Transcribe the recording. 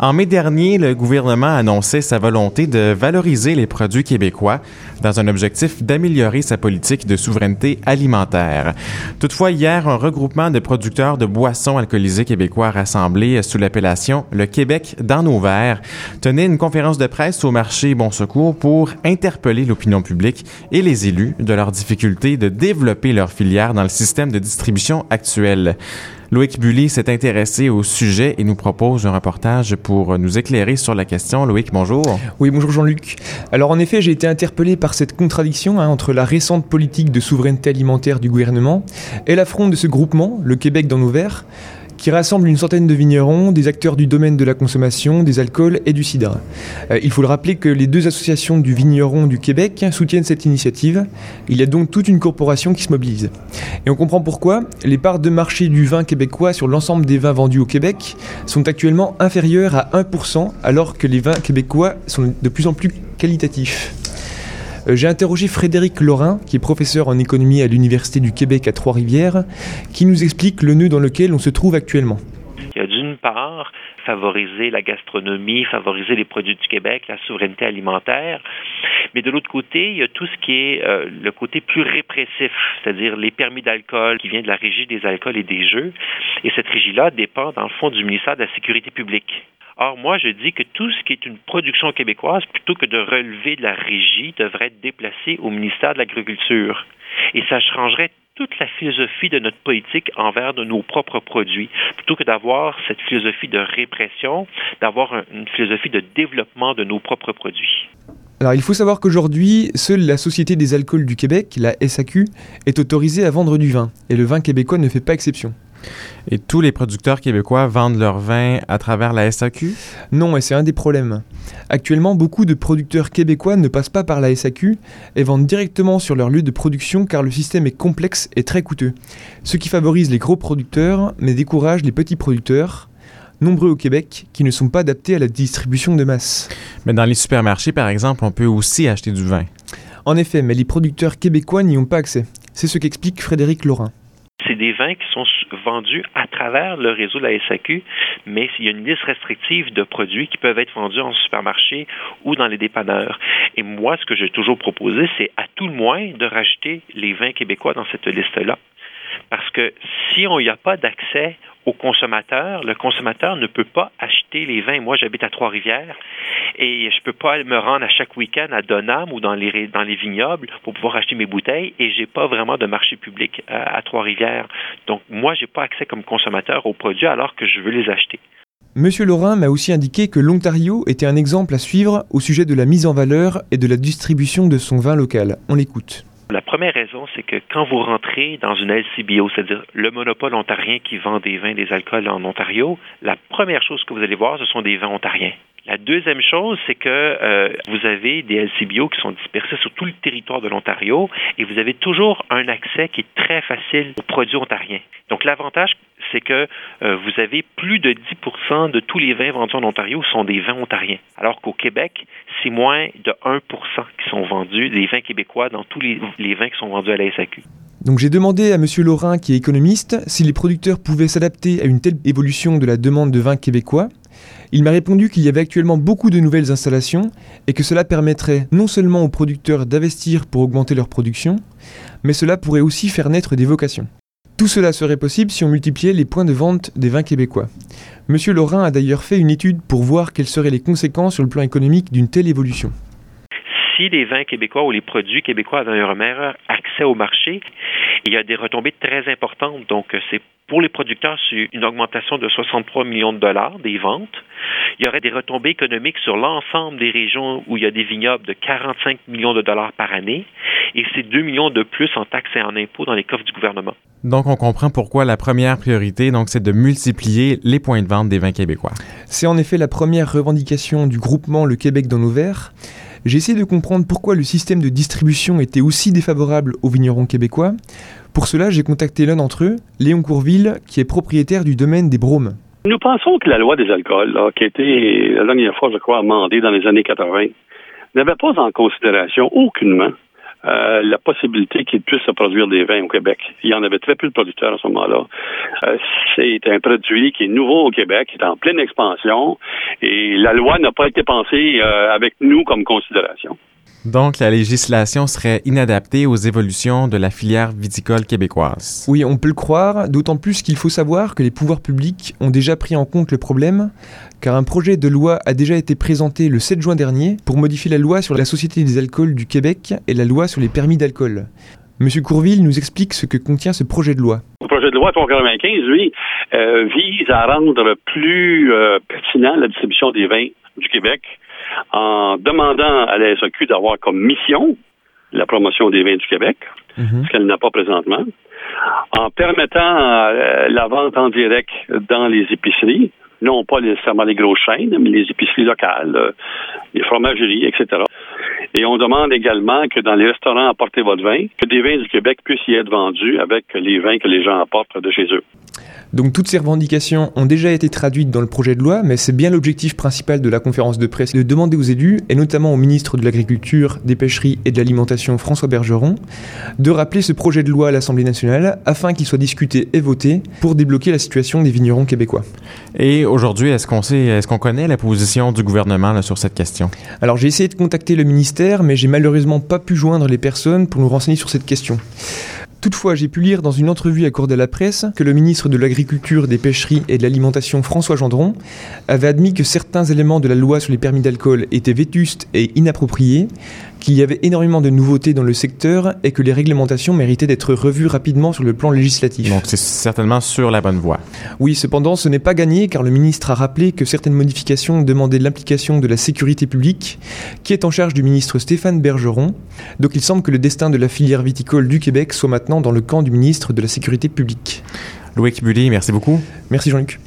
En mai dernier, le gouvernement annonçait sa volonté de valoriser les produits québécois dans un objectif d'améliorer sa politique de souveraineté alimentaire. Toutefois, hier, un regroupement de producteurs de boissons alcoolisées québécois rassemblés sous l'appellation Le Québec dans nos verres tenait une conférence de presse au marché Bon Secours pour interpeller l'opinion publique et les élus de leur difficulté de développer leur filière dans le système de distribution actuel. Loïc Bully s'est intéressé au sujet et nous propose un reportage pour nous éclairer sur la question. Loïc, bonjour. Oui, bonjour Jean-Luc. Alors en effet, j'ai été interpellé par cette contradiction hein, entre la récente politique de souveraineté alimentaire du gouvernement et l'affront de ce groupement, le Québec dans nos verres, qui rassemble une centaine de vignerons, des acteurs du domaine de la consommation, des alcools et du cidre. Euh, il faut le rappeler que les deux associations du vigneron du Québec soutiennent cette initiative. Il y a donc toute une corporation qui se mobilise. Et on comprend pourquoi les parts de marché du vin québécois sur l'ensemble des vins vendus au Québec sont actuellement inférieures à 1%, alors que les vins québécois sont de plus en plus qualitatifs. Euh, j'ai interrogé Frédéric Laurin, qui est professeur en économie à l'Université du Québec à Trois-Rivières, qui nous explique le nœud dans lequel on se trouve actuellement. Il y a d'une part favoriser la gastronomie, favoriser les produits du Québec, la souveraineté alimentaire. Mais de l'autre côté, il y a tout ce qui est euh, le côté plus répressif, c'est-à-dire les permis d'alcool qui vient de la régie des alcools et des jeux. Et cette régie-là dépend, dans le fond, du ministère de la Sécurité publique. Or, moi, je dis que tout ce qui est une production québécoise, plutôt que de relever de la régie, devrait être déplacé au ministère de l'Agriculture. Et ça changerait toute la philosophie de notre politique envers nos propres produits, plutôt que d'avoir cette philosophie de répression, d'avoir une philosophie de développement de nos propres produits. Alors il faut savoir qu'aujourd'hui, seule la Société des alcools du Québec, la SAQ, est autorisée à vendre du vin, et le vin québécois ne fait pas exception. Et tous les producteurs québécois vendent leur vin à travers la SAQ Non, et c'est un des problèmes. Actuellement, beaucoup de producteurs québécois ne passent pas par la SAQ et vendent directement sur leur lieu de production car le système est complexe et très coûteux. Ce qui favorise les gros producteurs mais décourage les petits producteurs nombreux au Québec, qui ne sont pas adaptés à la distribution de masse. Mais dans les supermarchés, par exemple, on peut aussi acheter du vin. En effet, mais les producteurs québécois n'y ont pas accès. C'est ce qu'explique Frédéric Laurin des vins qui sont vendus à travers le réseau de la SAQ, mais il y a une liste restrictive de produits qui peuvent être vendus en supermarché ou dans les dépanneurs. Et moi, ce que j'ai toujours proposé, c'est à tout le moins de rajouter les vins québécois dans cette liste-là. Parce que si on n'y a pas d'accès au consommateur, le consommateur ne peut pas acheter les vins. Moi, j'habite à Trois-Rivières et je ne peux pas me rendre à chaque week-end à Donham ou dans les, vignobles pour pouvoir acheter mes bouteilles et j'ai pas vraiment de marché public à, à Trois-Rivières. Donc, moi, j'ai pas accès comme consommateur aux produits alors que je veux les acheter. Monsieur Laurin m'a aussi indiqué que l'Ontario était un exemple à suivre au sujet de la mise en valeur et de la distribution de son vin local. On l'écoute. La première raison, c'est que quand vous rentrez dans une LCBO, c'est-à-dire le monopole ontarien qui vend des vins, des alcools en Ontario, la première chose que vous allez voir, ce sont des vins ontariens. La deuxième chose, c'est que euh, vous avez des LCBO qui sont dispersés sur tout le territoire de l'Ontario et vous avez toujours un accès qui est très facile aux produits ontariens. Donc l'avantage, c'est que euh, vous avez plus de 10% de tous les vins vendus en Ontario sont des vins ontariens, alors qu'au Québec, c'est moins de 1% qui sont vendus, des vins québécois dans tous les, les vins qui sont vendus à la SAQ. Donc j'ai demandé à M. Laurin, qui est économiste, si les producteurs pouvaient s'adapter à une telle évolution de la demande de vins québécois. Il m'a répondu qu'il y avait actuellement beaucoup de nouvelles installations et que cela permettrait non seulement aux producteurs d'investir pour augmenter leur production, mais cela pourrait aussi faire naître des vocations. Tout cela serait possible si on multipliait les points de vente des vins québécois. Monsieur Laurin a d'ailleurs fait une étude pour voir quelles seraient les conséquences sur le plan économique d'une telle évolution si les vins québécois ou les produits québécois avaient un meilleur accès au marché, il y a des retombées très importantes. Donc, c'est pour les producteurs, c'est une augmentation de 63 millions de dollars des ventes. Il y aurait des retombées économiques sur l'ensemble des régions où il y a des vignobles de 45 millions de dollars par année. Et c'est 2 millions de plus en taxes et en impôts dans les coffres du gouvernement. Donc, on comprend pourquoi la première priorité, donc, c'est de multiplier les points de vente des vins québécois. C'est en effet la première revendication du groupement Le Québec dans nos verres. J'ai essayé de comprendre pourquoi le système de distribution était aussi défavorable aux vignerons québécois. Pour cela, j'ai contacté l'un d'entre eux, Léon Courville, qui est propriétaire du domaine des Bromes. Nous pensons que la loi des alcools, qui a été la dernière fois, je crois, amendée dans les années 80, n'avait pas en considération aucunement euh, la possibilité qu'il puisse se produire des vins au Québec. Il y en avait très peu de producteurs à ce moment-là. Euh, c'est un produit qui est nouveau au Québec, qui est en pleine expansion, Et la loi n'a pas été pensée avec nous comme considération. Donc, la législation serait inadaptée aux évolutions de la filière viticole québécoise. Oui, on peut le croire, d'autant plus qu'il faut savoir que les pouvoirs publics ont déjà pris en compte le problème, car un projet de loi a déjà été présenté le 7 juin dernier pour modifier la loi sur la Société des alcools du Québec et la loi sur les permis d'alcool. Monsieur Courville nous explique ce que contient ce projet de loi. Le projet de loi 395, lui, euh, vise à rendre plus euh, pertinent la distribution des vins du Québec en demandant à la SAQ d'avoir comme mission la promotion des vins du Québec, mhm. ce qu'elle n'a pas présentement, en permettant euh, la vente en direct dans les épiceries, non pas nécessairement les grosses chaînes, mais les épiceries locales, euh, les fromageries, etc. Et on demande également que dans les restaurants apportez votre vin, que des vins du Québec puissent y être vendus avec les vins que les gens apportent de chez eux. Donc toutes ces revendications ont déjà été traduites dans le projet de loi, mais c'est bien l'objectif principal de la conférence de presse de demander aux élus, et notamment au ministre de l'Agriculture, des Pêcheries et de l'Alimentation François Bergeron, de rappeler ce projet de loi à l'Assemblée nationale afin qu'il soit discuté et voté pour débloquer la situation des vignerons québécois. Et aujourd'hui, est-ce qu'on sait, est-ce qu'on connaît la position du gouvernement sur cette question? Alors j'ai essayé de contacter le ministère, mais j'ai malheureusement pas pu joindre les personnes pour nous renseigner sur cette question. Toutefois, j'ai pu lire dans une entrevue accordée à la presse que le ministre de l'Agriculture, des Pêcheries et de l'Alimentation, François Gendron, avait admis que certains éléments de la loi sur les permis d'alcool étaient vétustes et inappropriés, qu'il y avait énormément de nouveautés dans le secteur et que les réglementations méritaient d'être revues rapidement sur le plan législatif. Donc c'est certainement sur la bonne voie. Oui, cependant, ce n'est pas gagné car le ministre a rappelé que certaines modifications demandaient l'implication de la sécurité publique, qui est en charge du ministre Stéphane Bergeron. Donc il semble que le destin de la filière viticole du Québec soit maintenant dans le camp du ministre de la Sécurité publique. Loïc Bully, merci beaucoup. Merci Jean-Luc.